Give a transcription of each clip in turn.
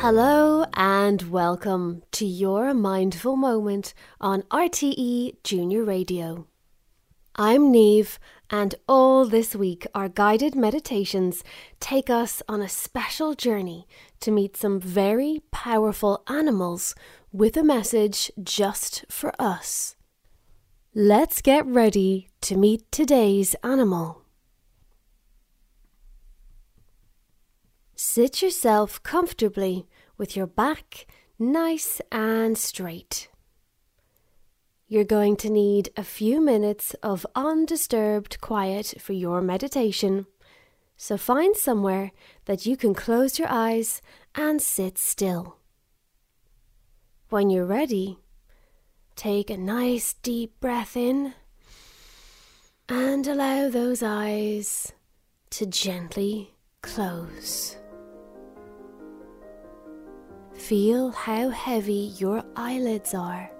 Hello and welcome to your mindful moment on RTE Junior Radio. I'm Neve, and all this week our guided meditations take us on a special journey to meet some very powerful animals with a message just for us. Let's get ready to meet today's animal. Sit yourself comfortably with your back nice and straight. You're going to need a few minutes of undisturbed quiet for your meditation, so find somewhere that you can close your eyes and sit still. When you're ready, take a nice deep breath in and allow those eyes to gently close. Feel how heavy your eyelids are.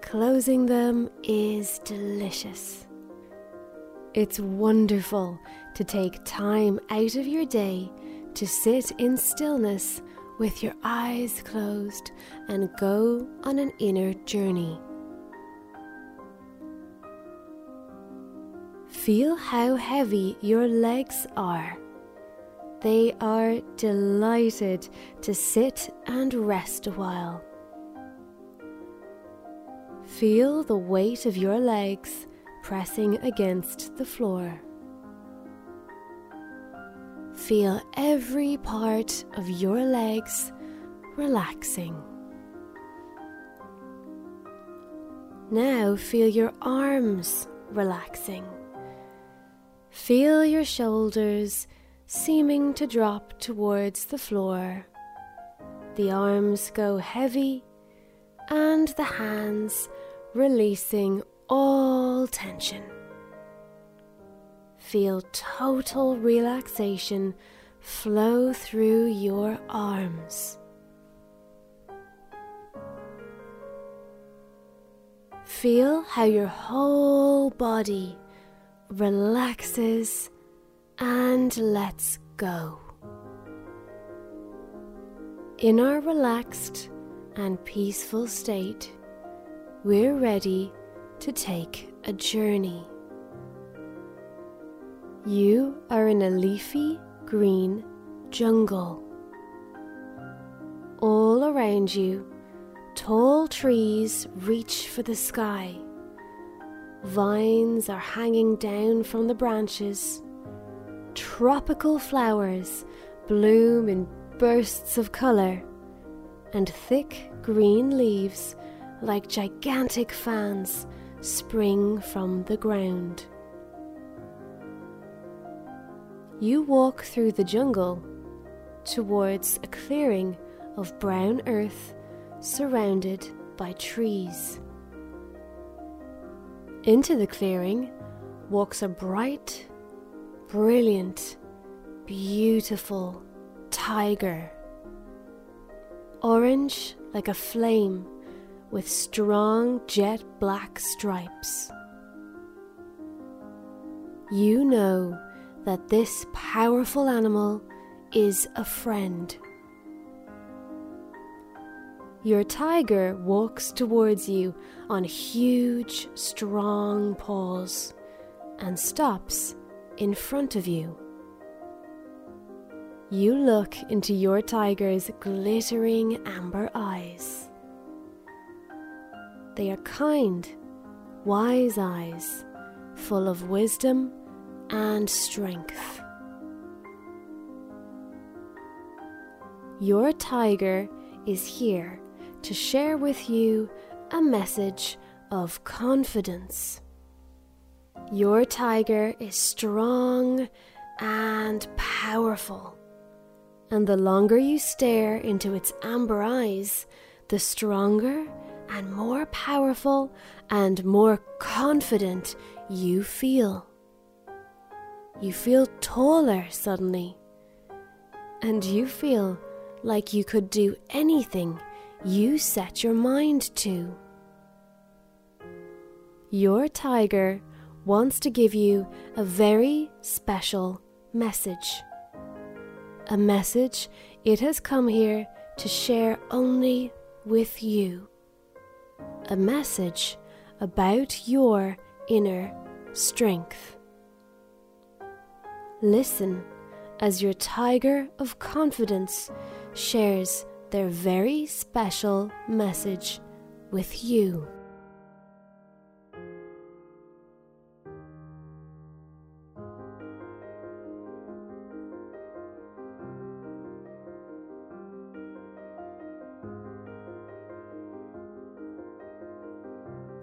Closing them is delicious. It's wonderful to take time out of your day to sit in stillness with your eyes closed and go on an inner journey. Feel how heavy your legs are. They are delighted to sit and rest a while. Feel the weight of your legs pressing against the floor. Feel every part of your legs relaxing. Now feel your arms relaxing. Feel your shoulders seeming to drop towards the floor. The arms go heavy and the hands releasing all tension. Feel total relaxation flow through your arms. Feel how your whole body relaxes and let's go. In our relaxed and peaceful state, we're ready to take a journey. You are in a leafy green jungle. All around you, tall trees reach for the sky. Vines are hanging down from the branches tropical flowers bloom in bursts of colour, and thick green leaves, like gigantic fans, spring from the ground. You walk through the jungle towards a clearing of brown earth surrounded by trees. Into the clearing walks a bright brilliant, beautiful tiger. Orange like a flame with strong jet black stripes. You know that this powerful animal is a friend. Your tiger walks towards you on huge, strong paws and stops in front of you. You look into your tiger's glittering amber eyes. They are kind, wise eyes, full of wisdom and strength. Your tiger is here to share with you a message of confidence. Your tiger is strong and powerful. And the longer you stare into its amber eyes, the stronger and more powerful and more confident you feel. You feel taller suddenly. And you feel like you could do anything you set your mind to. Your tiger wants to give you a very special message. A message It has come here to share only with you a message about your inner strength. Listen as your tiger of confidence shares their very special message with you.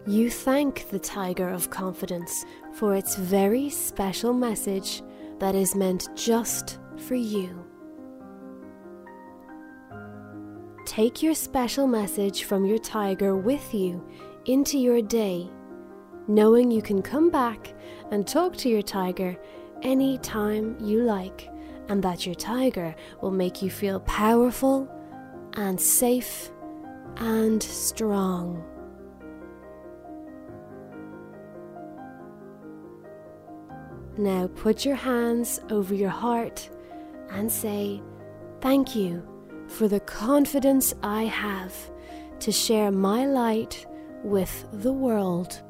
You thank the Tiger of Confidence for its very special message that is meant just for you. Take your special message from your tiger with you into your day, knowing you can come back and talk to your tiger any time you like, and that your tiger will make you feel powerful and safe and strong. Now put your hands over your heart and say, Thank you for the confidence I have to share my light with the world.